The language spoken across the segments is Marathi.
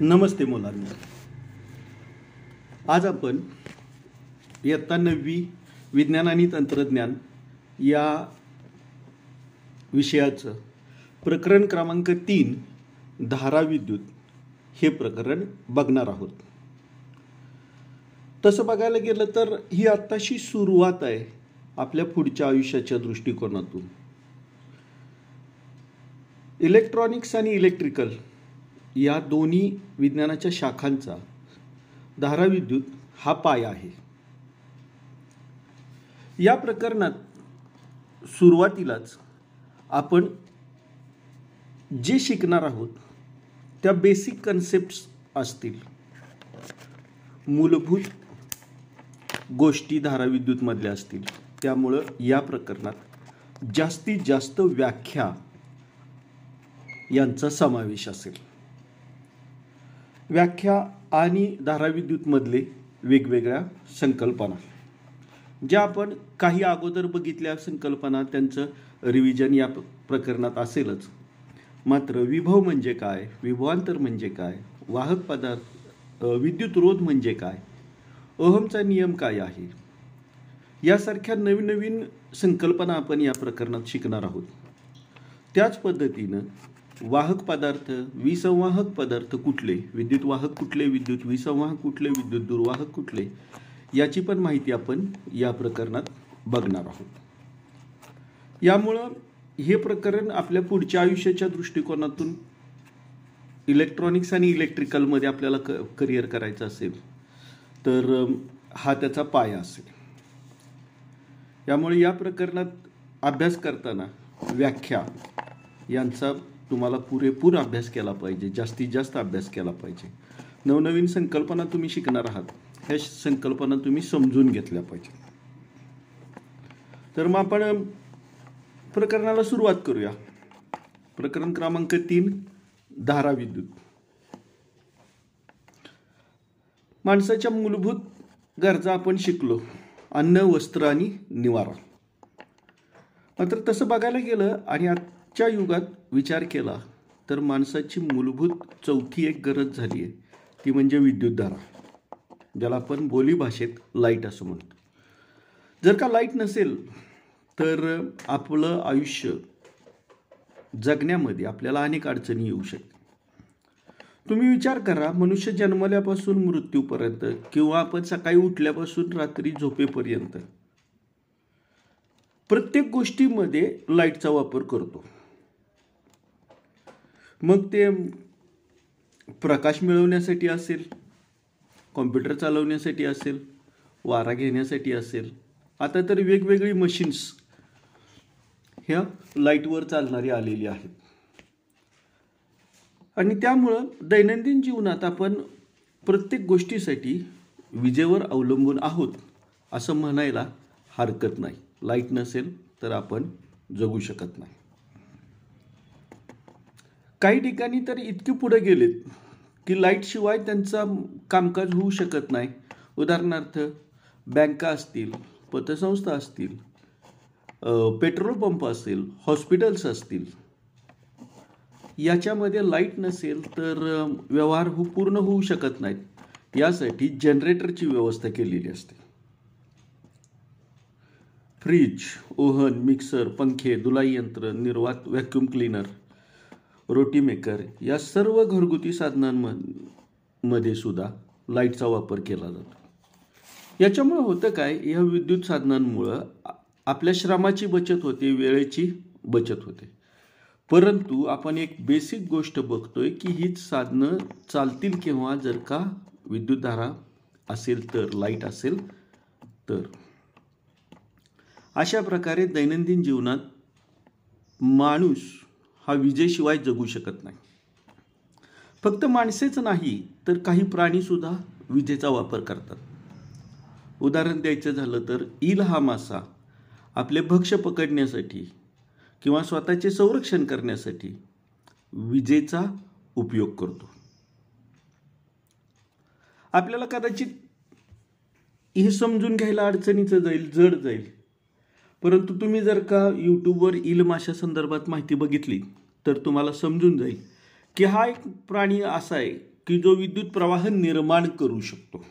नमस्ते मुलांना. आज आपण इयत्ता नववी विज्ञान आणि तंत्रज्ञान या विषयाचं प्रकरण क्रमांक तीन धारा विद्युत हे प्रकरण बघणार आहोत. तसं बघायला गेलं तर ही आत्ताशी सुरुवात आहे आपल्या पुढच्या आयुष्याच्या दृष्टिकोनातून. इलेक्ट्रॉनिक्स आणि इलेक्ट्रिकल या दोन्ही विज्ञानाच्या शाखांचा धाराविद्युत हा पाया आहे. या प्रकरणात सुरुवातीलाच आपण जे शिकणार आहोत त्या बेसिक कन्सेप्ट्स असतील. मूलभूत गोष्टी धाराविद्युतमधल्या असतील. त्यामुळं या प्रकरणात जास्तीत जास्त व्याख्या यांचा समावेश असेल. व्याख्या आणि धाराविद्युतमधले वेगवेगळ्या संकल्पना. ज्या आपण काही अगोदर बघितल्या संकल्पना त्यांचं रिव्हिजन या प्रकरणात असेलच. मात्र विभव म्हणजे काय विभवांतर म्हणजे काय वाहक पदार्थ विद्युत रोध म्हणजे काय अहमचा नियम काय आहे यासारख्या नवीन नवीन संकल्पना आपण या प्रकरणात शिकणार आहोत. त्याच पद्धतीनं वाहक पदार्थ विसंवाहक पदार्थ कुठले? विद्युत वाहक कुठले? विद्युत विसंवाहक कुठले? विद्युत दुर्वाहक कुठले? याची पण माहिती आपण या प्रकरणात बघणार आहोत. यामुळं हे प्रकरण आपल्या पुढच्या आयुष्याच्या दृष्टिकोनातून इलेक्ट्रॉनिक्स आणि इलेक्ट्रिकलमध्ये आपल्याला क करिअर करायचं असेल तर हा त्याचा पाया असेल. यामुळे या प्रकरणात अभ्यास करताना व्याख्या यांचा तुम्हाला पुरेपूर अभ्यास केला पाहिजे जास्तीत जास्त अभ्यास केला पाहिजे. नवनवीन संकल्पना तुम्ही शिकणार आहात ह्या संकल्पना तुम्ही समजून घेतल्या पाहिजे. तर मग आपण प्रकरणाला सुरुवात करूया. प्रकरण क्रमांक तीन धारा विद्युत. माणसाच्या मूलभूत गरजा आपण शिकलो अन्न वस्त्र आणि निवारा. मात्र तसं बघायला गेलं आणि आजच्या युगात विचार केला तर माणसाची मूलभूत चौथी एक गरज झाली आहे. ती म्हणजे विद्युतधारा ज्याला आपण बोलीभाषेत लाइट असं म्हणतो. जर का लाइट नसेल तर आपलं आयुष्य जगण्यामध्ये आपल्याला अनेक अडचणी येऊ शकतात. तुम्ही विचार करा मनुष्य जन्मल्यापासून मृत्यूपर्यंत किंवा आपण सकाळी उठल्यापासून रात्री झोपेपर्यंत प्रत्येक गोष्टीमध्ये लाईटचा वापर करतो. मग ते प्रकाश मिळवण्यासाठी असेल कॉम्प्युटर चालवण्यासाठी असेल वारा घेण्यासाठी असेल आता तर वेगवेगळी मशीन्स ह्या लाईटवर चालणारी आलेली आहेत. आणि त्यामुळं दैनंदिन जीवनात आपण प्रत्येक गोष्टीसाठी विजेवर अवलंबून आहोत असं म्हणायला हरकत नाही. लाइट नसेल तर आपण जगू शकत नाही. काही ठिकाणी तर इतके पुढे गेलेत की लाईटशिवाय त्यांचं कामकाज होऊ शकत नाही. उदाहरणार्थ बँका असतील पतसंस्था असतील पेट्रोल पंप असेल हॉस्पिटल्स असतील याच्यामध्ये लाइट नसेल तर व्यवहार हो पूर्ण होऊ शकत नाहीत. यासाठी जनरेटरची व्यवस्था केलेली असते. फ्रीज ओव्हन मिक्सर पंखे धुलाई यंत्र निर्वात व्हॅक्यूम क्लीनर रोटी मेकर या सर्व घरगुती साधनांमध्ये सुद्धा लाईटचा वापर केला जातो. याच्यामुळं होतं काय? या विद्युत साधनांमुळं आपल्या श्रमाची बचत होते वेळेची बचत होते. परंतु आपण एक बेसिक गोष्ट बघतोय की हीच साधनं चालतील केव्हा? जर का विद्युतधारा असेल तर लाइट असेल तर. अशा प्रकारे दैनंदिन जीवनात माणूस हा विजेशिवाय जगू शकत नाही. फक्त माणसेच नाही तर काही प्राणीसुद्धा विजेचा वापर करतात. उदाहरण द्यायचं झालं तर ईल हा मासा आपले भक्ष पकडण्यासाठी किंवा स्वतःचे संरक्षण करण्यासाठी विजेचा उपयोग करतो. आपल्याला कदाचित हे समजून घ्यायला अडचणीचं जाईल जड जाईल. परंतु तुम्ही जर का यूट्यूबवर इल माशा संदर्भात माहिती बघितली तर तुम्हाला समजून जाईल की हा एक प्राणी असा आहे की जो विद्युत प्रवाह निर्माण करू शकतो.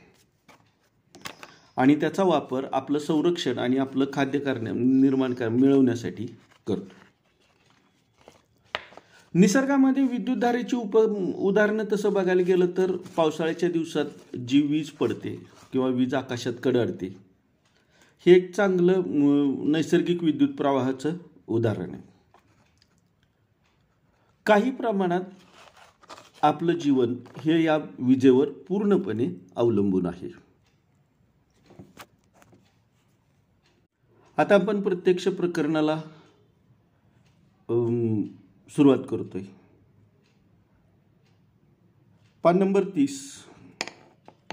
आणि त्याचा वापर आपलं संरक्षण आणि आपलं खाद्य करण्या निर्माण कर मिळवण्यासाठी करतो. निसर्गामध्ये विद्युतधारेची उप उदाहरणं तसं बघायला गेलं तर पावसाळ्याच्या दिवसात जी वीज पडते किंवा वीज आकाशात कडळते हे एक चांगलं नैसर्गिक विद्युत प्रवाहाचं उदाहरण आहे. काही प्रमाणात आपलं जीवन हे या विजेवर पूर्णपणे अवलंबून आहे. आता आपण प्रत्यक्ष प्रकरणाला सुरुवात करतोय. पान नंबर तीस.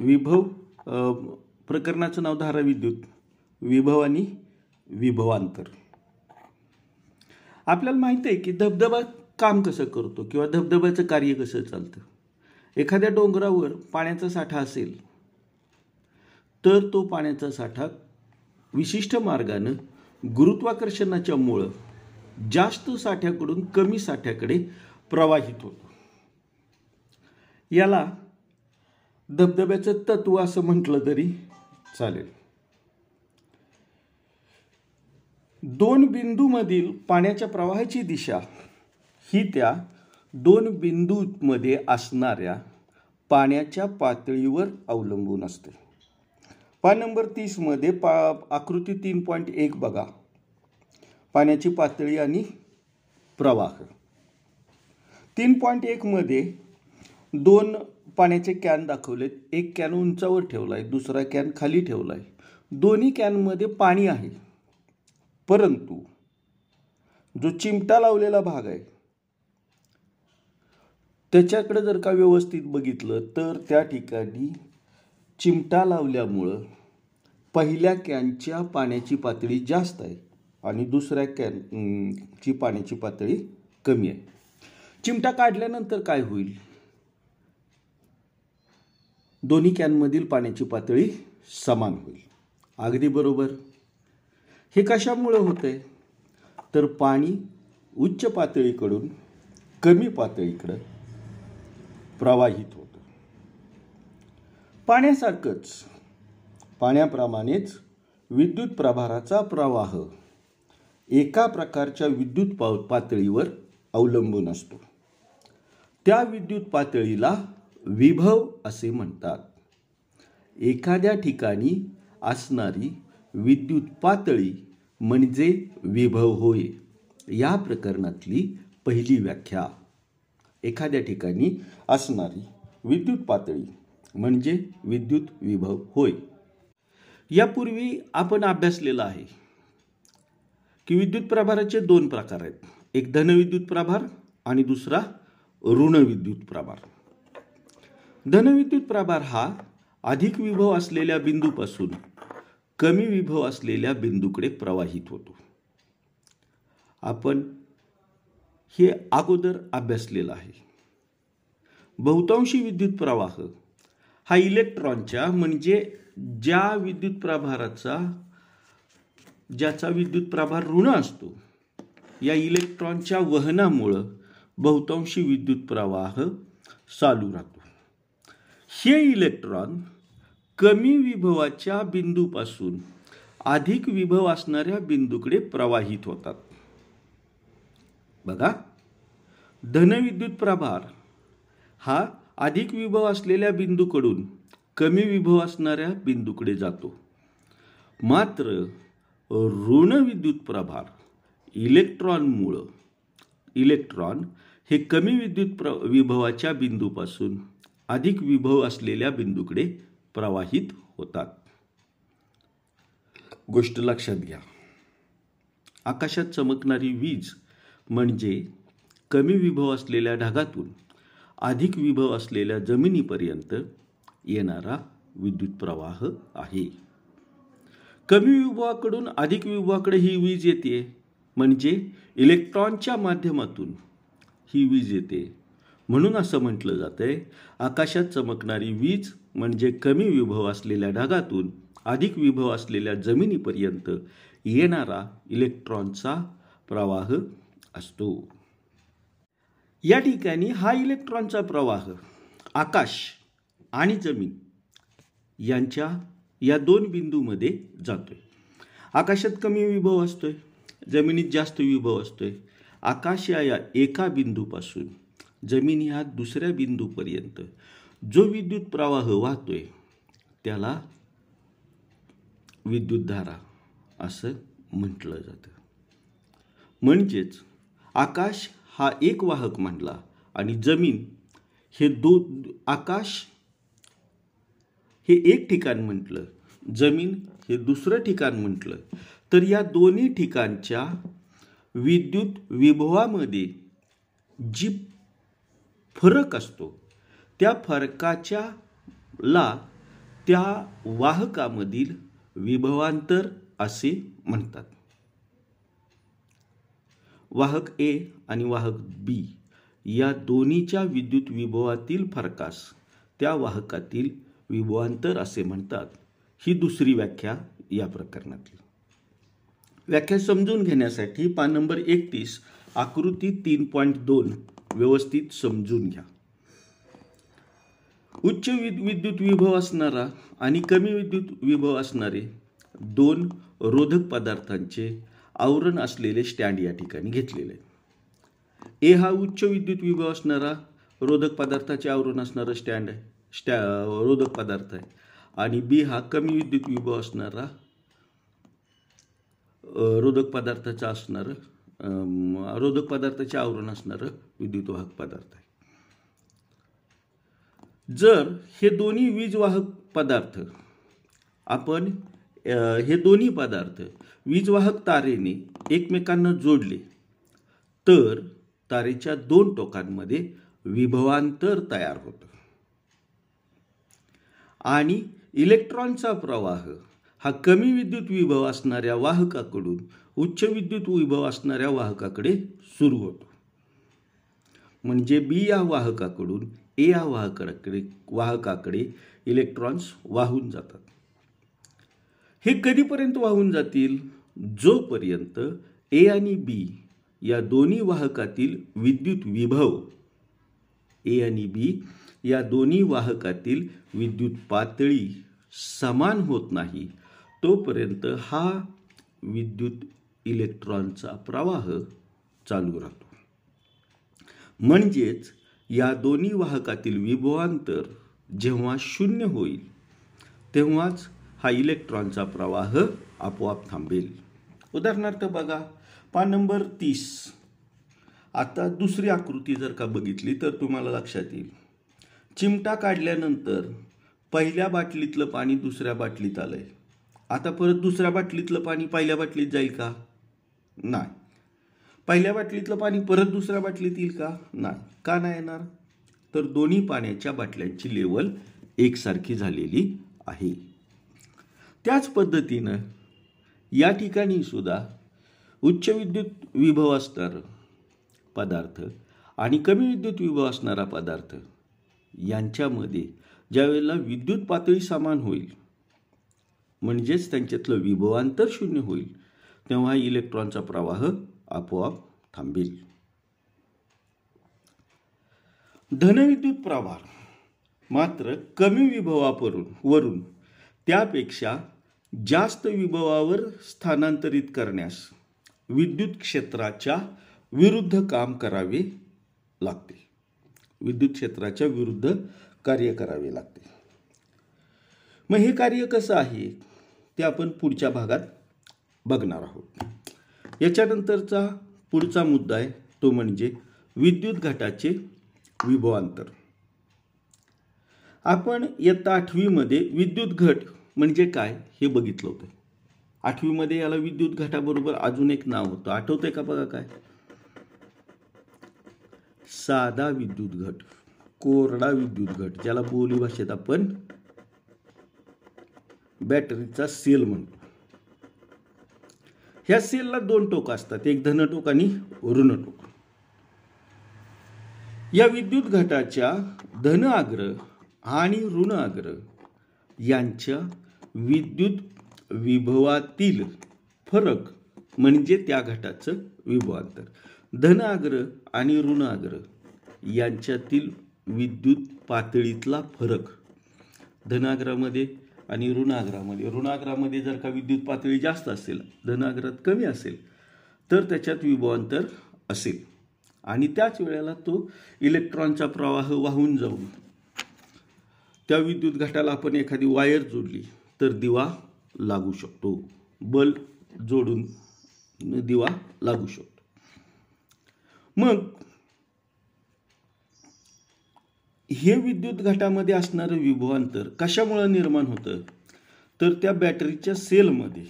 विभव प्रकरणाचं नाव धारा विद्युत विभव आणि विभवांतर. आपल्याला माहिती आहे की धबधबा काम कसं करतो किंवा धबधब्याचं कार्य कसं चालतं? एखाद्या डोंगरावर पाण्याचा साठा असेल तर तो पाण्याचा साठा विशिष्ट मार्गानं गुरुत्वाकर्षणाच्या मुळं जास्त साठ्याकडून कमी साठ्याकडे प्रवाहित होतो. याला धबधब्याचं तत्व असं म्हटलं तरी चालेल. दोन बिंदूमधील पाण्याच्या प्रवाहाची दिशा ही त्या दोन बिंदूमध्ये असणाऱ्या पाण्याच्या पातळीवर अवलंबून असते. पान नंबर तीसमध्ये पा आकृती तीन पॉईंट एक बघा. पाण्याची पातळी आणि प्रवाह. तीन पॉईंट एकमध्ये दोन पाण्याचे कॅन दाखवलेत. एक कॅन उंचावर ठेवला आहे दुसरा कॅन खाली ठेवला आहे दोन्ही कॅनमध्ये पाणी आहे. परंतु जो चिमटा लावलेला भाग आहे त्याच्याकडे जर का व्यवस्थित बघितलं तर त्या ठिकाणी चिमटा लावल्यामुळं पहिल्या कॅनच्या पाण्याची पातळी जास्त आहे आणि दुसऱ्या कॅन ची पाण्याची पातळी कमी आहे. चिमटा काढल्यानंतर काय होईल? दोन्ही कॅनमधील पाण्याची पातळी समान होईल. अगदी बरोबर? हे कशामुळं होतं आहे तर पाणी उच्च पातळीकडून कमी पातळीकडं प्रवाहित होतं. पाण्यासारखंच पाण्याप्रमाणेच विद्युत प्रभाराचा प्रवाह एका प्रकारच्या विद्युत पा पातळीवर अवलंबून असतो. त्या विद्युत पातळीला विभव असे म्हणतात. एखाद्या ठिकाणी असणारी विद्युत पातळी म्हणजे विभव होय. या प्रकरणातली पहिली व्याख्या. एखाद्या ठिकाणी असणारी विद्युत पातळी म्हणजे विद्युत विभव होय. यापूर्वी आपण अभ्यासलेलं आहे की विद्युत प्रभाराचे दोन प्रकार आहेत. एक धनविद्युत प्रभार आणि दुसरा ऋण विद्युत प्रभार. धनविद्युत प्रभार हा अधिक विभव असलेल्या बिंदूपासून कमी विभव असलेल्या बिंदूकडे प्रवाहित होतो. आपण हे अगोदर अभ्यासलेलं आहे. बहुतांशी विद्युत प्रवाह हा इलेक्ट्रॉनच्या म्हणजे ज्या विद्युत प्रभाराचा ज्याचा विद्युत प्रभार ऋण असतो या इलेक्ट्रॉनच्या वहनामुळं बहुतांशी विद्युत प्रवाह चालू राहतो. हे इलेक्ट्रॉन कमी विभवाच्या बिंदूपासून अधिक विभव असणाऱ्या बिंदूकडे प्रवाहित होतात. बघा. धनविद्युत प्रभार हा अधिक विभव असलेल्या बिंदूकडून कमी विभव असणाऱ्या बिंदूकडे जातो. मात्र ऋण विद्युत प्रभार इलेक्ट्रॉनमुळं इलेक्ट्रॉन हे कमी विद्युत प्र विभवाच्या बिंदूपासून अधिक विभव असलेल्या बिंदूकडे प्रवाहित होतात. गोष्ट लक्षात घ्या. आकाशात चमकणारी वीज म्हणजे कमी विभव असलेल्या ढगातून अधिक विभव असलेल्या जमिनीपर्यंत येणारा विद्युत प्रवाह आहे. कमी विभवाकडून अधिक विभवाकडे ही वीज येते. म्हणजे इलेक्ट्रॉनच्या माध्यमातून ही वीज येते. म्हणून असं म्हटलं जातंय आकाशात चमकणारी वीज म्हणजे कमी विभव असलेल्या ढगातून अधिक विभव असलेल्या जमिनीपर्यंत येणारा इलेक्ट्रॉनचा प्रवाह असतो. या ठिकाणी हा इलेक्ट्रॉनचा प्रवाह आकाश आणि जमीन यांच्या या दोन बिंदूमध्ये जातोय. आकाशात कमी विभव असतोय जमिनीत जास्त विभव असतोय. आकाश या एका बिंदूपासून जमीन ह्या दुसऱ्या बिंदूपर्यंत. जो विद्युत प्रवाह वाहतोय त्याला विद्युतधारा असं म्हटलं जातं. म्हणजेच आकाश हा एक वाहक मांडला आणि जमीन हे दो आकाश हे एक ठिकाण म्हटलं जमीन हे दुसरं ठिकाण म्हटलं तर या दोन्ही ठिकाणच्या विद्युत विभवामध्ये जी फरक असतो. त्या फरकाच्या ला त्या वाहकामधील विभवांतर असे म्हणतात. वाहक ए आणि वाहक बी या दोन्हीच्या विद्युत विभवातील फरकास त्या वाहकातील विभवांतर असे म्हणतात. ही दुसरी व्याख्या या प्रकरणातली. व्याख्या समजून घेण्यासाठी पान नंबर एकतीस आकृती तीन पॉईंट दोन. व्यवस्थित समजून घ्या. उच्च विद विद्युत विभव असणारा आणि कमी विद्युत विभव असणारे दोन रोधक पदार्थांचे आवरण असलेले स्टँड या ठिकाणी घेतलेले. ए हा उच्च विद्युत विभव असणारा रोधक पदार्थाचे आवरण असणारा स्टँड आहे. स्टॅ रोधक पदार्थ आहे. आणि बी हा कमी विद्युत विभव असणारा रोधक पदार्थाचा असणारं रोधक पदार्थाचे आवरण असणारं विद्युतवाहक पदार्थ आहे. जर हे दोन्ही वीजवाहक पदार्थ आपण हे दोन्ही पदार्थ वीजवाहक तारेने एकमेकांना जोडले तर तारेच्या दोन टोकांमध्ये विभवांतर तयार होतं. आणि इलेक्ट्रॉनचा प्रवाह हा कमी विद्युत विभव असणाऱ्या वाहकाकडून उच्च विद्युत विभव असणाऱ्या वाहकाकडे सुरू होतो. म्हणजे बी या वाहकाकडून ए या वाहकाकडे वाहकाकडे इलेक्ट्रॉन्स वाहून जातात. हे कधीपर्यंत वाहून जातील? जोपर्यंत ए आणि बी या दोन्ही वाहकातील विद्युत विभव ए आणि बी या दोन्ही वाहकातील विद्युत पातळी समान होत नाही तोपर्यंत हा विद्युत इलेक्ट्रॉनचा प्रवाह चालू राहतो. म्हणजेच या दोन्ही वाहकातील विभवांतर जेव्हा शून्य होईल तेव्हाच हा इलेक्ट्रॉनचा प्रवाह आपोआप थांबेल. उदाहरणार्थ बघा पान नंबर तीस. आता दुसरी आकृती जर का बघितली तर तुम्हाला लक्षात येईल. चिमटा काढल्यानंतर पहिल्या बाटलीतलं पाणी दुसऱ्या बाटलीत आलंय. आता परत दुसऱ्या बाटलीतलं पाणी पहिल्या बाटलीत जाईल का? नाही. पहिल्या बाटलीतलं पाणी परत दुसऱ्या बाटलीत येईल का? नाही. का नाही येणार? तर दोन्ही पाण्याच्या बाटल्यांची लेवल एकसारखी झालेली आहे. त्याच पद्धतीनं या ठिकाणी सुद्धा उच्च विद्युत विभव असणार पदार्थ आणि कमी विद्युत विभव असणारा पदार्थ यांच्यामध्ये ज्यावेळेला विद्युत पातळी समान होईल म्हणजेच त्यांच्यातलं विभवांतर शून्य होईल तेव्हा इलेक्ट्रॉनचा प्रवाह आपोआप थांबेल. धनविद्युत प्रवाह मात्र कमी विभवावरून वरून त्यापेक्षा जास्त विभवावर स्थानांतरित करण्यास विद्युत क्षेत्राच्या विरुद्ध काम करावे लागते. विद्युत क्षेत्राच्या विरुद्ध कार्य करावे लागते. मग हे कार्य कसं आहे? ते आपण पुढच्या भागात बघणार आहोत. याच्यानंतरचा पुढचा मुद्दा आहे तो म्हणजे विद्युत घटाचे विभवांतर. आपण इयत्ता आठवीमध्ये विद्युत घट म्हणजे काय हे बघितलं होतं. आठवीमध्ये याला विद्युत घटाबरोबर अजून एक नाव होतं. आठवतंय का बघा काय? साधा विद्युत घट कोरडा विद्युत घट ज्याला बोली भाषेत आपण बॅटरीचा सेल म्हणतो. ह्या सेलला दोन टोक असतात. एक धनटोक आणि ऋणटोक या विद्युत घटाच्या धन आग्रह आणि ऋण आग्रह यांच्या विद्युत विभवातील फरक म्हणजे त्या घटाचं विभवांतर. धन आग्रह आणि ऋण आग्रह यांच्यातील विद्युत पातळीतला फरक. धनाग्रामध्ये आणि ऋणाग्रामध्ये ऋणाग्रामध्ये जर का विद्युत पातळी जास्त असेल धनाग्रात कमी असेल तर त्याच्यात विभवांतर असेल. आणि त्याच वेळेला तो इलेक्ट्रॉनचा प्रवाह वाहून जाऊन त्या विद्युत घाटाला आपण एखादी वायर जोडली तर दिवा लागू शकतो. बल्ब जोडून दिवा लागू शकतो. मग हे विद्युत घटामध्ये असणारं विभवांतर कशामुळं निर्माण होतं? तर त्या बॅटरीच्या सेलमध्ये.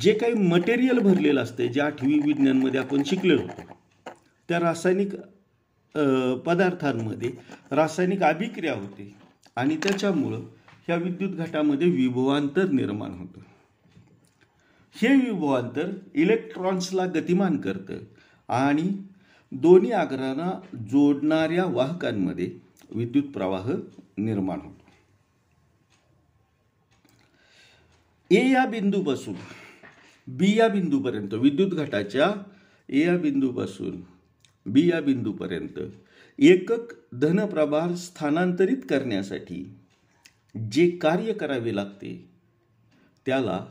जे काही मटेरियल भरलेलं असते जे आठवी विज्ञानमध्ये आपण शिकलेलो होतो त्या रासायनिक पदार्थांमध्ये रासायनिक अभिक्रिया होते आणि त्याच्यामुळं ह्या विद्युत घटामध्ये विभवांतर निर्माण होतं. हे विभवांतर इलेक्ट्रॉन्सला गतिमान करतं आणि दोन्ही आग्रांना जोडणाऱ्या वाहकांमध्ये विद्युत प्रवाह निर्माण होतो. ए या बिंदूपासून बी या बिंदूपर्यंत विद्युत घटाच्या ए या बिंदूपासून बी या बिंदूपर्यंत एकक धनप्रभार स्थानांतरित करण्यासाठी जे कार्य करावे लागते त्याला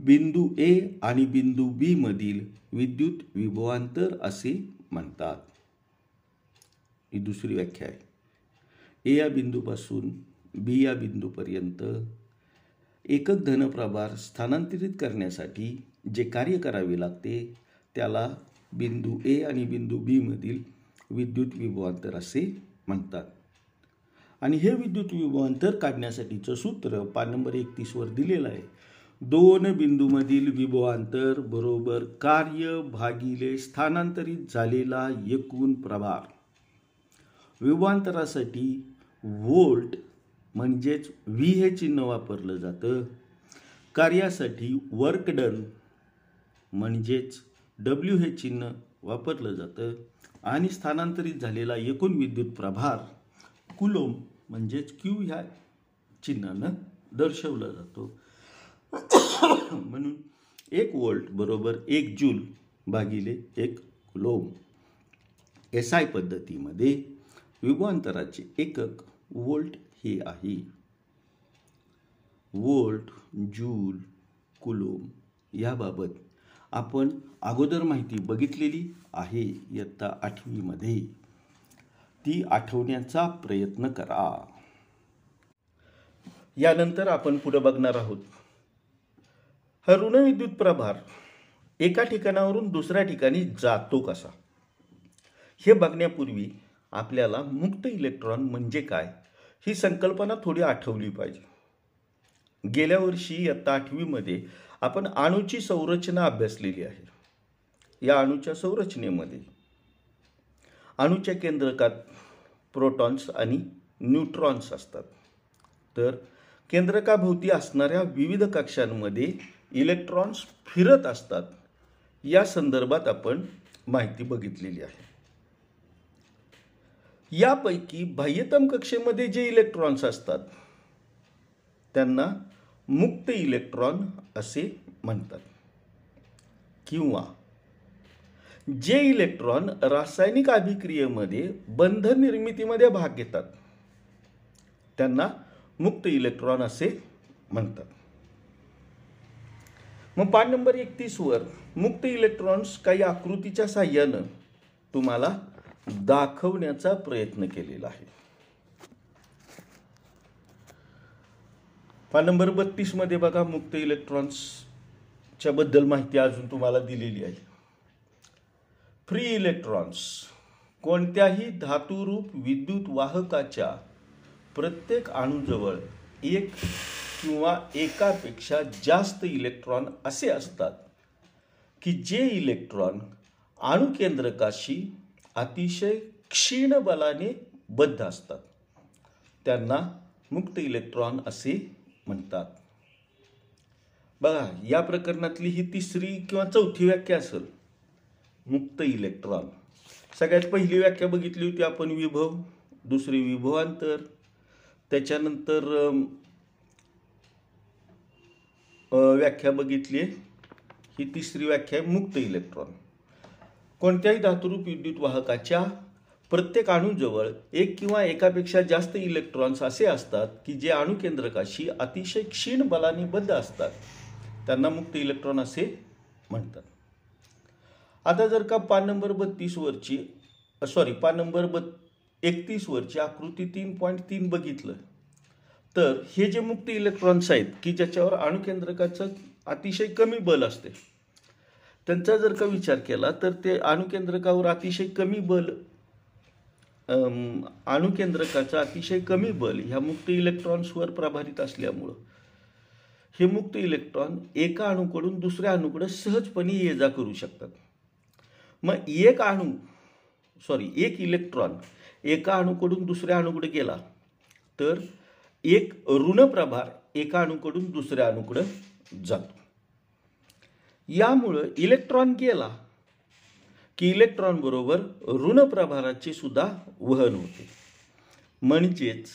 बिंदू ए आणि बिंदू बी मधील विद्युत विभवांतर असे म्हणतात. ही दुसरी व्याख्या आहे. ए या बिंदूपासून बी या बिंदूपर्यंत एकक धनप्रभार स्थानांतरित करण्यासाठी जे कार्य करावे लागते त्याला बिंदू ए आणि बिंदू बीमधील विद्युत विभवांतर असे म्हणतात. आणि हे विद्युत विभवांतर काढण्यासाठीचं सूत्र पान नंबर एकतीसवर दिलेलं आहे. दोन बिंदूमधील विभवांतर बरोबर कार्य भागिले स्थानांतरित झालेला एकूण प्रभार. विभांतरासाठी व्होल्ट म्हणजेच व्ही हे चिन्ह वापरलं जातं. कार्यासाठी वर्क डन म्हणजेच डब्ल्यू हे चिन्ह वापरलं जातं. आणि स्थानांतरित झालेला एकूण विद्युत प्रभार कुलोम म्हणजेच क्यू ह्या चिन्हानं दर्शवला जातो. म्हणून एक वोल्ट बरोबर एक जूल भागिले एक कुलोम एस आय पद्धतीमध्ये विभवांतराचे एकक वोल्ट हे आहे. वोल्ट जूल कुलोम याबाबत आपण अगोदर माहिती बघितलेली आहे इयत्ता आठवीमध्ये. ती आठवण्याचा प्रयत्न करा. यानंतर आपण पुढे बघणार आहोत. हा ऋणविद्युत प्रभार एका ठिकाणावरून दुसऱ्या ठिकाणी जातो कसा? हे बघण्यापूर्वी आपल्याला मुक्त इलेक्ट्रॉन म्हणजे काय ही संकल्पना थोडी आठवली पाहिजे. गेल्या वर्षी इयत्ता आठवीमध्ये आपण अणूची संरचना अभ्यासलेली आहे. या अणूच्या संरचनेमध्ये अणूच्या केंद्रकात प्रोटॉन्स आणि न्यूट्रॉन्स असतात. तर केंद्रकाभोवती असणाऱ्या विविध कक्षांमध्ये इलेक्ट्रॉन्स फिरत असतात. या संदर्भात आपण माहिती बघितलेली आहे. यापैकी बाह्यतम कक्षेमध्ये जे इलेक्ट्रॉन्स असतात त्यांना मुक्त इलेक्ट्रॉन असे म्हणतात. किंवा जे इलेक्ट्रॉन रासायनिक अभिक्रियेमध्ये बंध निर्मितीमध्ये भाग घेतात त्यांना मुक्त इलेक्ट्रॉन असे म्हणतात. मग पान नंबर एकतीसवर मुक्त इलेक्ट्रॉन्स काही आकृतीच्या साह्यानं तुम्हाला दाखवण्याचा प्रयत्न केलेला आहे. पान नंबर बत्तीसमध्ये बघा मुक्त इलेक्ट्रॉन्सच्या बद्दल माहिती अजून तुम्हाला दिलेली आहे. फ्री इलेक्ट्रॉन्स कोणत्याही धातुरूप विद्युत वाहकाच्या प्रत्येक अणूजवळ एक किंवा एकापेक्षा जास्त इलेक्ट्रॉन असे असतात की जे इलेक्ट्रॉन अणुकेंद्रकाशी अतिशय क्षीण बलाने बद्ध असतात. त्यांना मुक्त इलेक्ट्रॉन असे म्हणतात. बघा या प्रकरणातली ही तिसरी किंवा चौथी व्याख्या असेल. मुक्त इलेक्ट्रॉन सगळ्यात पहिली व्याख्या बघितली होती आपण विभव. दुसरी विभवांतर. त्याच्यानंतर व्याख्या बघितली. ही तिसरी व्याख्या आहे मुक्त इलेक्ट्रॉन कोणत्याही धातुरूप विद्युत वाहकाच्या प्रत्येक अणूजवळ एक किंवा एकापेक्षा जास्त इलेक्ट्रॉन्स असे असतात की जे अणुकेंद्रकाशी अतिशय क्षीण बलाने बद्ध असतात. त्यांना मुक्त इलेक्ट्रॉन असे म्हणतात. आता जर का पान नंबर बत्तीसवरची सॉरी पान नंबर बत् एकतीसवरची आकृती तीन पॉईंट तीन बघितलं तर हे जे मुक्त इलेक्ट्रॉन्स आहेत की ज्याच्यावर अणुकेंद्रकाचं अतिशय कमी बल असते त्यांचा जर का विचार केला तर ते अणुकेंद्रकावर अतिशय कमी बल अणुकेंद्रकाचा अणुकेंद्रकाचं अतिशय कमी बल ह्या मुक्त इलेक्ट्रॉन्सवर प्रभारित असल्यामुळं हे मुक्त इलेक्ट्रॉन एका अणूकडून दुसऱ्या अणूकडे सहजपणे ये जा करू शकतात. मग एक अणू सॉरी एक इलेक्ट्रॉन एका अणूकडून दुसऱ्या अणूकडे गेला तर एक ऋण प्रभार एका अणूकडून दुसऱ्या अणूकडे जातो. यामुळं इलेक्ट्रॉन गेला की इलेक्ट्रॉन बरोबर ऋण प्रभाराचे सुद्धा वहन होते. म्हणजेच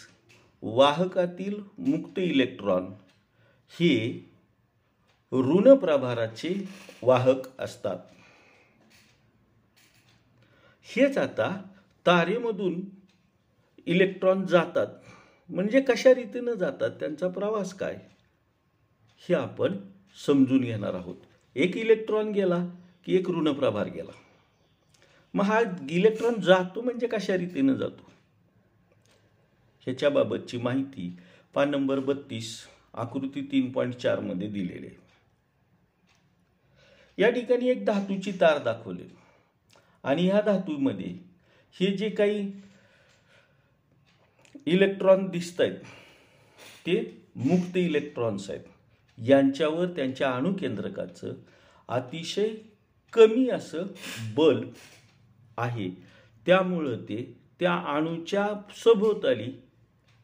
वाहकातील मुक्त इलेक्ट्रॉन हे ऋण प्रभाराचे वाहक असतात. हेच आता तारेमधून इलेक्ट्रॉन जातात. म्हणजे कशा रीतीनं जातात? त्यांचा प्रवास काय? हे आपण समजून घेणार आहोत. एक इलेक्ट्रॉन गेला की एक ऋणप्रभार गेला. मग हा इलेक्ट्रॉन जातो म्हणजे कशा रीतीनं जातो? ह्याच्याबाबतची माहिती पान नंबर बत्तीस आकृती तीन पॉईंट चारमध्ये दिलेली आहे. या ठिकाणी एक धातूची तार दाखवली. आणि ह्या धातूमध्ये हे जे काही इलेक्ट्रॉन दिसत आहेत ते मुक्त इलेक्ट्रॉन्स आहेत. यांच्यावर त्यांच्या अणुकेंद्रकाचं अतिशय कमी असं बल आहे. त्यामुळं ते त्या अणूच्या सभोवताली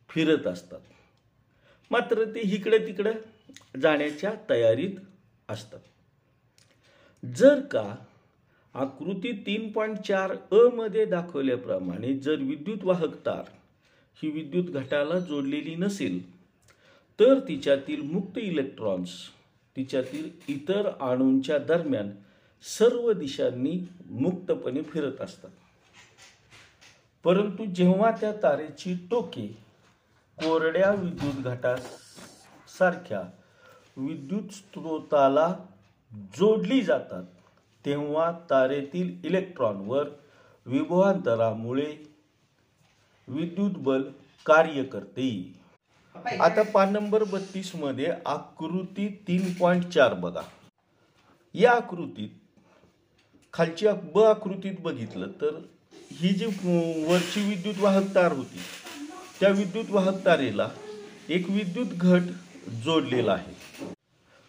फिरत असतात. मात्र ते इकडं तिकडं जाण्याच्या तयारीत असतात. जर का आकृती तीन पॉईंट चार अ मध्ये दाखवल्याप्रमाणे जर विद्युत वाहक तार ही विद्युत घटाला जोडलेली नसेल तर तिच्यातील मुक्त इलेक्ट्रॉन्स तिच्यातील इतर अणूंच्या दरम्यान सर्व दिशांनी मुक्तपणे फिरत असतात. परंतु जेव्हा त्या तारेची टोके कोरड्या विद्युत घटासारख्या विद्युत स्त्रोताला जोडली जातात तेव्हा तारेतील इलेक्ट्रॉनवर विभवांतरामुळे विद्युत बल कार्य करते. आता पान नंबर बत्तीसमध्ये आकृती तीन पॉईंट चार बघा. या आकृतीत खालची ब आकृतीत बघितलं तर ही जी वरची विद्युत वाहक तार होती त्या विद्युत वाहक तारेला एक विद्युत घट जोडलेला आहे.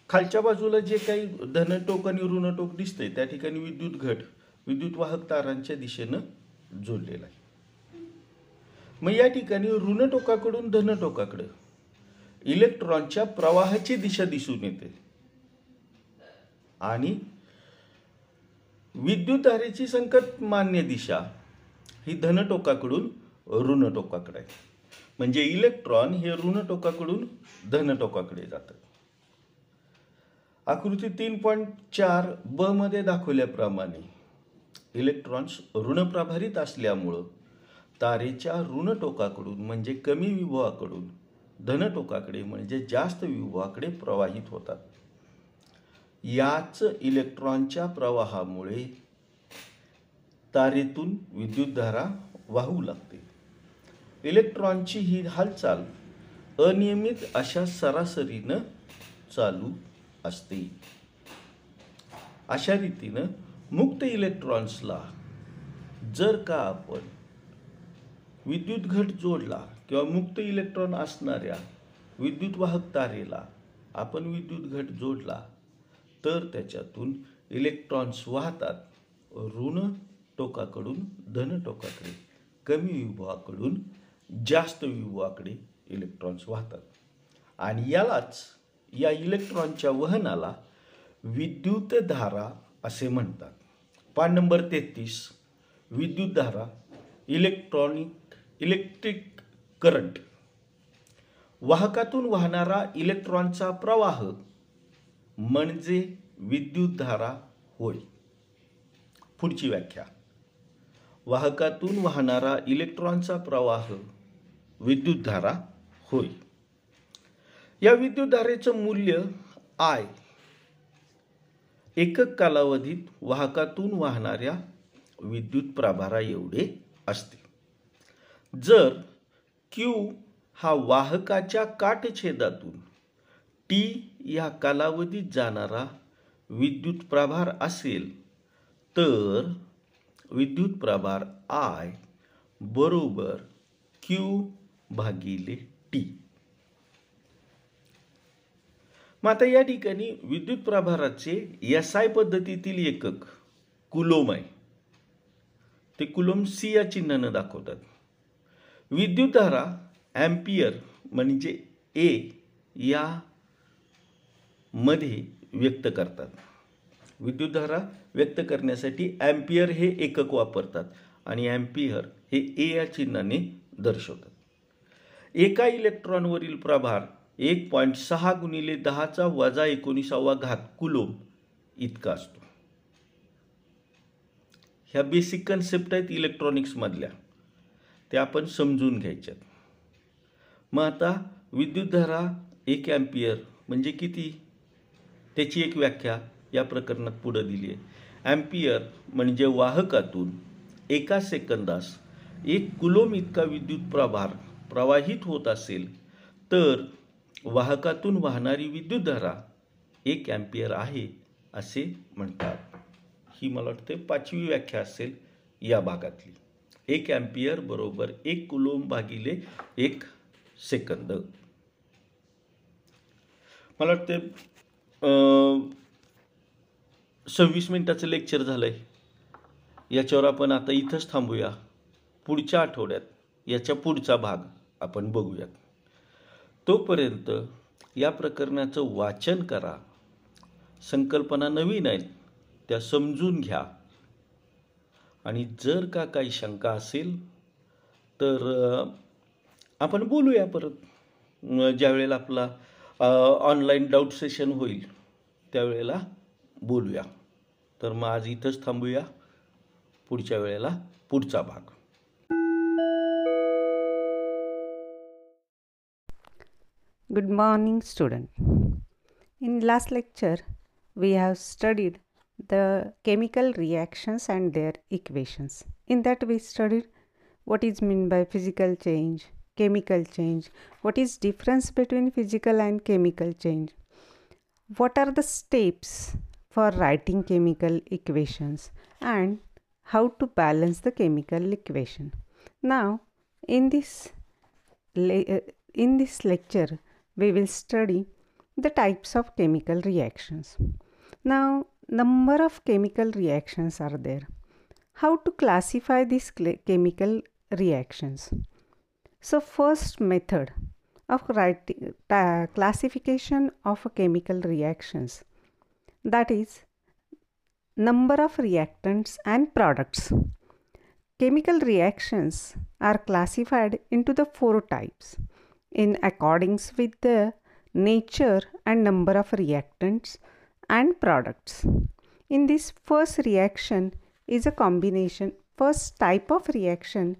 खालच्या बाजूला जे काही धनटोक आणि ऋणटोक दिसतंय त्या ठिकाणी विद्युत घट विद्युत वाहक तारांच्या दिशेनं जोडलेला आहे. मग या ठिकाणी ऋणटोकाकडून धनटोकाकडं इलेक्ट्रॉनच्या प्रवाहाची दिशा दिसून येते. आणि विद्युत तारेची संकट मान्य दिशा ही धनटोकाकडून ऋणटोकाकडे. आहे म्हणजे इलेक्ट्रॉन हे ऋणटोकाकडून धनटोकाकडे जातात आकृती तीन पॉईंट चार ब मध्ये दाखवल्याप्रमाणे इलेक्ट्रॉन्स ऋणप्रभारित असल्यामुळं तारेच्या ऋणटोकाकडून म्हणजे कमी विभवाकडून धनटोकाकडे म्हणजे जास्त विभवाकडे प्रवाहित होतात. याच इलेक्ट्रॉनच्या प्रवाहामुळे तारेतून विद्युतधारा वाहू लागते. इलेक्ट्रॉनची ही हालचाल अनियमित अशा सरासरीनं चालू असते. अशा रीतीनं मुक्त इलेक्ट्रॉन्सला जर का आपण विद्युत घट जोडला किंवा मुक्त इलेक्ट्रॉन असणाऱ्या विद्युत वाहक तारेला आपण विद्युत घट जोडला तर त्याच्यातून इलेक्ट्रॉन्स वाहतात ऋण टोकाकडून धन टोकाकडे कमी विभवाकडून जास्त विभवाकडे इलेक्ट्रॉन्स वाहतात. आणि यालाच या इलेक्ट्रॉनच्या वहनाला विद्युतधारा असे म्हणतात. पान नंबर तेहतीस विद्युतधारा इलेक्ट्रॉनिक इलेक्ट्रिक करंट. वाहकातून वाहणारा इलेक्ट्रॉनचा प्रवाह म्हणजे विद्युतधारा होय. पुढची व्याख्या. वाहकातून वाहणारा इलेक्ट्रॉनचा प्रवाह विद्युतधारा होय. या विद्युतधारेचं मूल्य आय. एकक कालावधीत वाहकातून वाहणाऱ्या विद्युत प्रभारा एवढे असते. जर क्यू हा वाहकाच्या काटछेदातून टी या कालावधीत जाणारा विद्युत प्रभार असेल तर विद्युत प्रभार आय बरोबर क्यू भागिले टी मग आता या ठिकाणी विद्युत प्रभाराचे एस आय पद्धतीतील एकक कुलोम आहे. ते कुलोम सी या चिन्हानं दाखवतात. विद्युतधारा ॲम्पियर म्हणजे ए या मध्ये व्यक्त करतात. विद्युतधारा व्यक्त करण्यासाठी ॲम्पियर हे एकक वापरतात आणि ॲम्पियर हे ए या चिन्हाने दर्शवतात. एका इलेक्ट्रॉनवरील प्रभार एक पॉईंट सहा गुणिले दहाचा वजा एकोणीसावा घात कुलोम इतका असतो. ह्या बेसिक कन्सेप्ट आहेत इलेक्ट्रॉनिक्समधल्या ते आपण समजून घ्यायच्यात. मग आता विद्युतधारा एक ॲम्पियर म्हणजे किती? त्याची एक व्याख्या या प्रकरणात पुढं दिली आहे. ॲम्पियर म्हणजे वाहकातून एका सेकंदास एक कुलोम इतका विद्युत प्रभार प्रवाहित होत असेल तर वाहकातून वाहणारी विद्युतधारा एक ॲम्पियर आहे असे म्हणतात. ही मला वाटते पाचवी व्याख्या असेल या भागातली. एक ॲम्पियर बरोबर एक कुलोम भागिले एक सेकंद. मला वाटते सव्वीस मिनिटाचं लेक्चर झालं आहे याच्यावर आपण आता इथंच थांबूया. पुढच्या आठवड्यात याच्या पुढचा भाग आपण बघूयात. तोपर्यंत या प्रकरणाचं वाचन करा. संकल्पना नवीन आहेत त्या समजून घ्या. आणि जर का काही शंका असेल तर आपण बोलूया परत. ज्यावेळेला आपला ऑनलाईन डाऊट सेशन होईल त्यावेळेला बोलूया. तर मग आज इथंच थांबूया. पुढच्या वेळेला पुढचा भाग. Good morning, student. In last lecture, we have studied the chemical reactions and their equations. In that, we studied what is meant by physical change, chemical change, what is difference between physical and chemical change, what are the steps for writing chemical equations, and how to balance the chemical equation. Now, in this le- uh, in this lecture, we will study the types of chemical reactions. Now, number of chemical reactions are there. How to classify these chemical reactions? So, first method of writing uh, classification of chemical reactions that is number of reactants and products. Chemical reactions are classified into the four types in accordance with the nature and number of reactants and products. In this first reaction is a combination, first type of reaction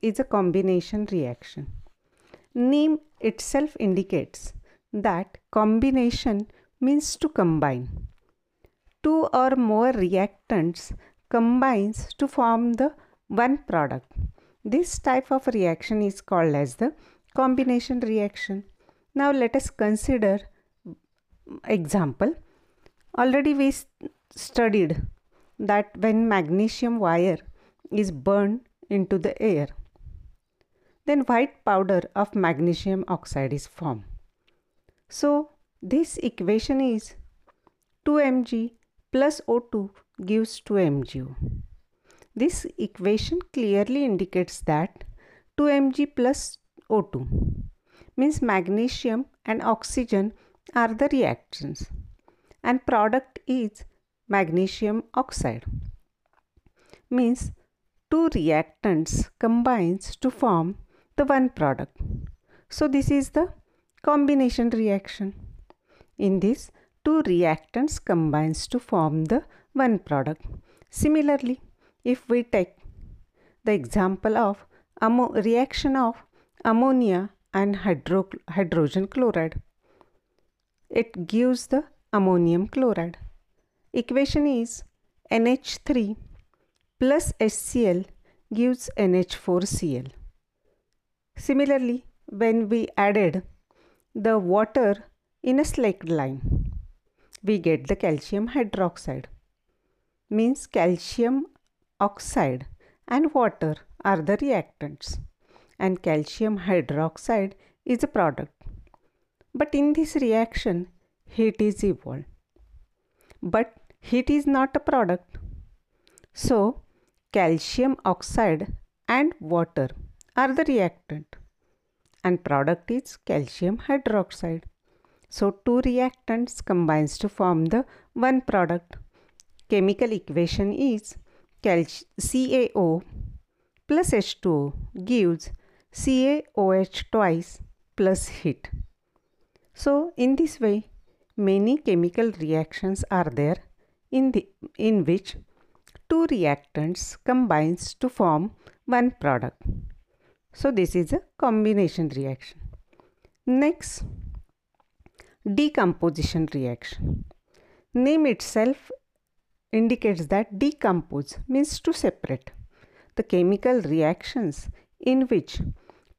is a combination reaction. Name itself indicates that combination means to combine. Two or more reactants combines to form the one product. This type of reaction is called as the combination reaction. Now let us consider example. Already we studied that when magnesium wire is burned into the air, then white powder of magnesium oxide is formed. So this equation is 2 mg plus O2 gives 2 mgO. This equation clearly indicates that 2 Mg plus O2 means magnesium and oxygen are the reactants and product is magnesium oxide means two reactants combines to form the one product. So this is the combination reaction. In this two reactants combines to form the one product. Similarly if we take the example of reaction of ammonia and hydro hydrogen chloride it gives the ammonium chloride. Equation is NH3 plus HCl gives NH4Cl. Similarly, when we added the water in a slaked lime, we get the calcium hydroxide. Means calcium oxide and water are the reactants and calcium hydroxide is a product. But in this reaction, heat is evolved. But heat is not a product. So, calcium oxide and water are the reactant and product is calcium hydroxide. So, two reactants combines to form the one product. Chemical equation is CaO plus H2O gives CaOH twice plus heat. So, in this way, many chemical reactions are there in, the, in which two reactants combines to form one product. So this is a combination reaction. Next, decomposition reaction. Name itself indicates that decompose means to separate. The chemical reactions in which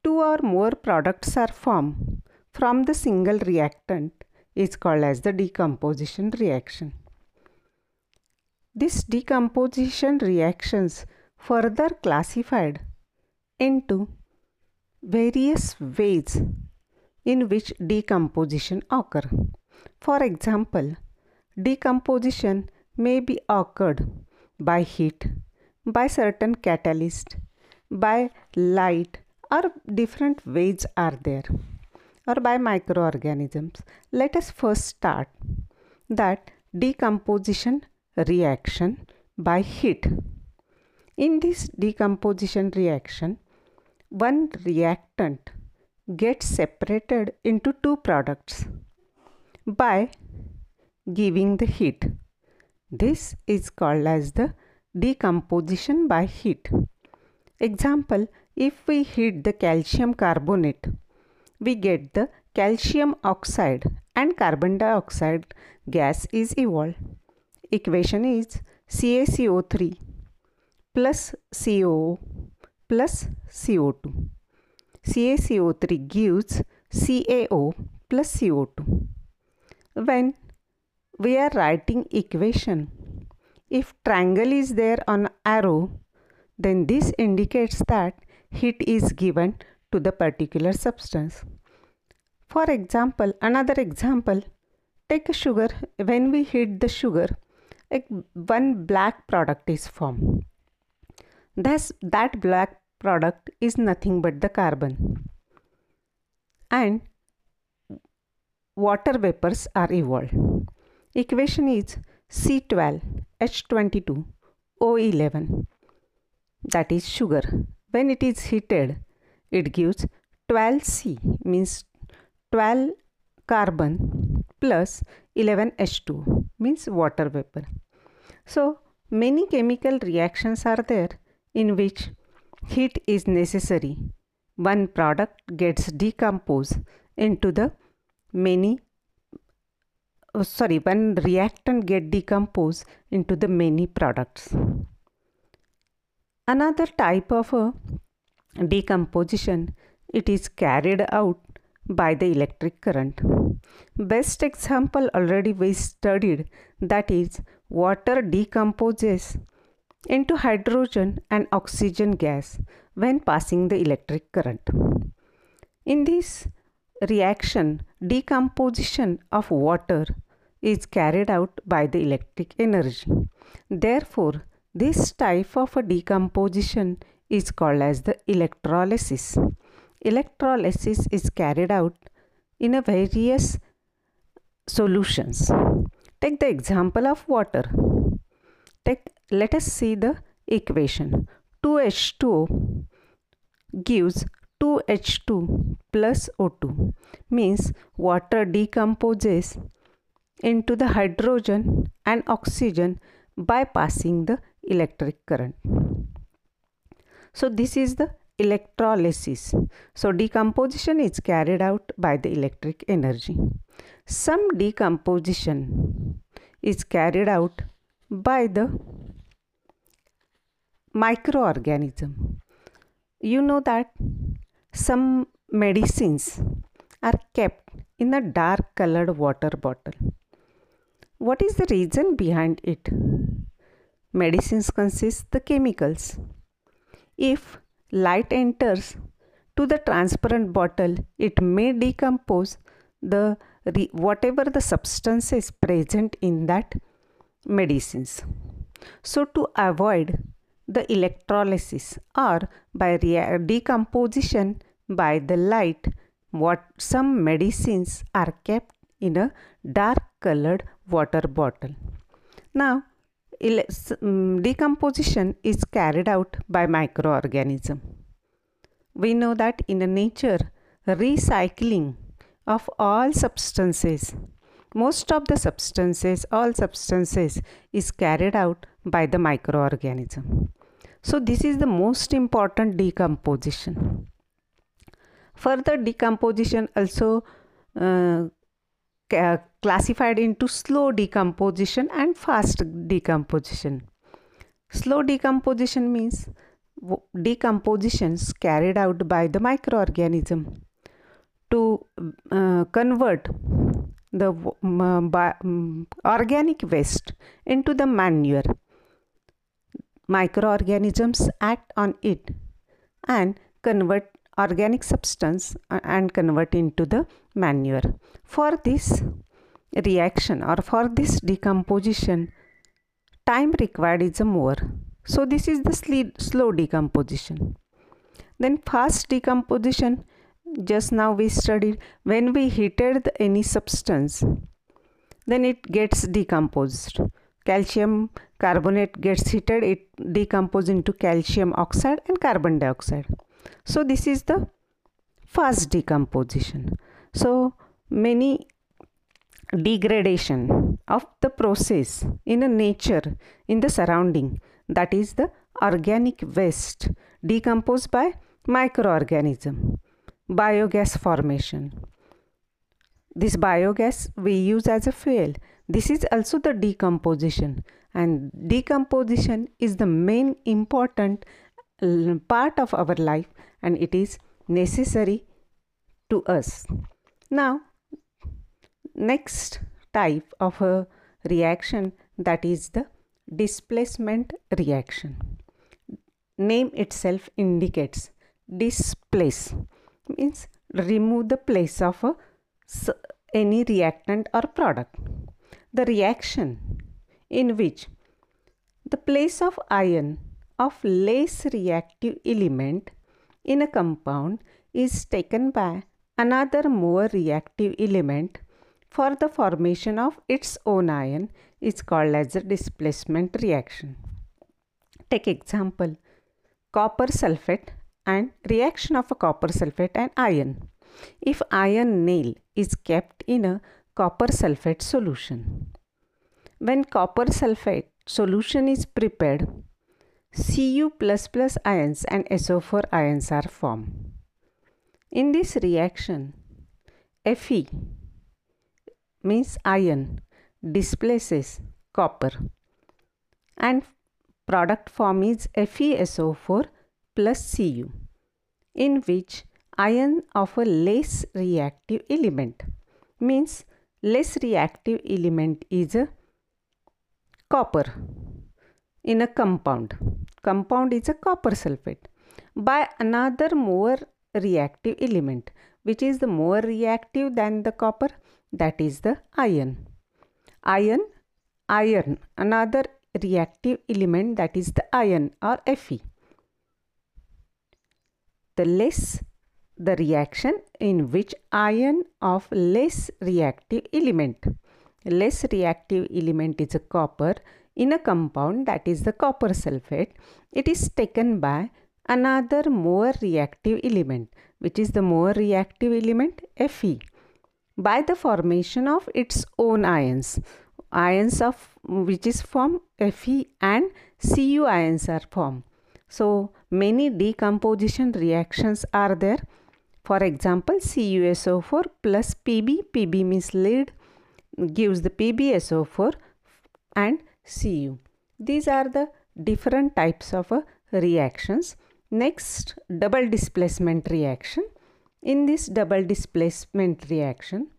two or more products are formed from the single reactant is called as the decomposition reaction. This decomposition reactions further classified into various ways in which decomposition occur. For example, decomposition may be occurred by heat, by certain catalyst, by light or different ways are there or by microorganisms. Let us first start that decomposition reaction by heat. In this decomposition reaction, one reactant gets separated into two products by giving the heat. This is called as the decomposition by heat. Example, if we heat the calcium carbonate we get the calcium oxide and carbon dioxide gas is evolved. Equation is CaCO3 plus COO plus CO2. CaCO3 gives CaO plus CO2. When we are writing equation, if triangle is there on arrow, then this indicates that heat is given to the particular substance. For example, another example, take a sugar. When we heat the sugar, one black product is formed. Thus, that black product is nothing but the carbon. And water vapors are evolved. Equation is C12H22O11 that is sugar. When it is heated, it gives 12C means 12 carbon plus 11 H2 means water vapor. So many chemical reactions are there in which heat is necessary. One product gets decomposed into the many oh, sorry one reactant get decomposed into the many products. Another type of a decomposition, it is carried out by the electric current. Best example already we studied that is water decomposes into hydrogen and oxygen gas when passing the electric current. In this reaction, decomposition of water is carried out by the electric energy. Therefore, This type of a decomposition is called as the electrolysis. Electrolysis is carried out in a various solutions. Take the example of water. Take, let us see the equation. 2H2O gives 2H2 plus O2 means water decomposes into the hydrogen and oxygen by passing the electric current. So this is the electrolysis. So decomposition is carried out by the electric energy. Some decomposition is carried out by the microorganism. You know that some medicines are kept in a dark colored water bottle. What is the reason behind it? Medicines consist the chemicals. If light enters to the transparent bottle, it may decompose the whatever the substance is present in that medicines. So to avoid the electrolysis or by decomposition by the light, what some medicines are kept in a dark colored water bottle. Now decomposition is carried out by microorganism. We know that in nature, recycling of all substances, most of the substances, all substances is carried out by the microorganism. So this is the most important decomposition. Further decomposition also uh, classified into slow decomposition and fast decomposition. Slow decomposition means decompositions carried out by the microorganism to uh, convert the um, organic waste into the manure. Microorganisms act on it and convert organic substance and convert into the manure. For this reaction or for this decomposition, time required is more. So this is the slow decomposition. Then fast decomposition, just now we studied when we heated any substance, then it gets decomposed. Calcium carbonate gets heated, it decomposes into calcium oxide and carbon dioxide. So this is the fast decomposition. So many degradation of the process in a nature in the surrounding that is the organic waste decomposed by microorganism biogas formation this biogas we use as a fuel this is also the decomposition and decomposition is the main important uh, part of our life and it is necessary to us. Now, next type of a reaction that is the displacement reaction. Name itself indicates displace means remove the place of a, any reactant or product. The reaction in which the place of ion of less reactive element in a compound is taken by another more reactive element for the formation of its own ion is called as a displacement reaction. Take example copper sulfate and reaction of a copper sulfate and iron. If iron nail is kept in a copper sulfate solution. When copper sulfate solution is prepared, Cu++ ions and SO4 ions are formed. In this reaction, Fe means iron displaces copper. And product form is FeSO4 plus Cu in which iron of a less reactive element. Means less reactive element is a copper in a compound. Compound is a copper sulfate. By another more reactive element which is the more reactive than the copper that is the iron iron iron another reactive element that is the iron or Fe. The less the reaction in which ion of less reactive element. Less reactive element is a copper in a compound that is the copper sulfate. It is taken by another more reactive element which is the more reactive element Fe by the formation of its own ions ions of which is formed Fe and Cu ions are formed. So many decomposition reactions are there. For example, CuSO4 plus Pb, Pb means lead gives the PbSO4 and Cu. These are the different types of uh, reactions. Next, double displacement reaction. In this double displacement reaction,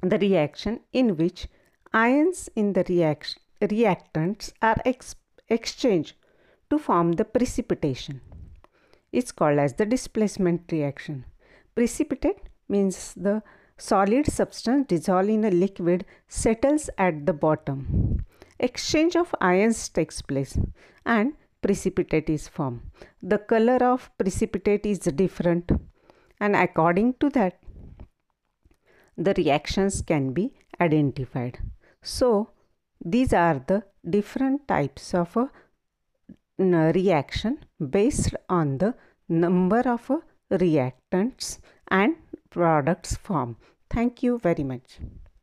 the reaction in which ions in the reactants are ex exchanged to form the precipitation. It's called as the displacement reaction. Precipitate means the solid substance dissolved in a liquid settles at the bottom. Exchange of ions takes place and precipitate is formed. The color of precipitate is different and according to that the reactions can be identified. So, these are the different types of a reaction based on the number of uh, reactants and products formed. Thank you very much.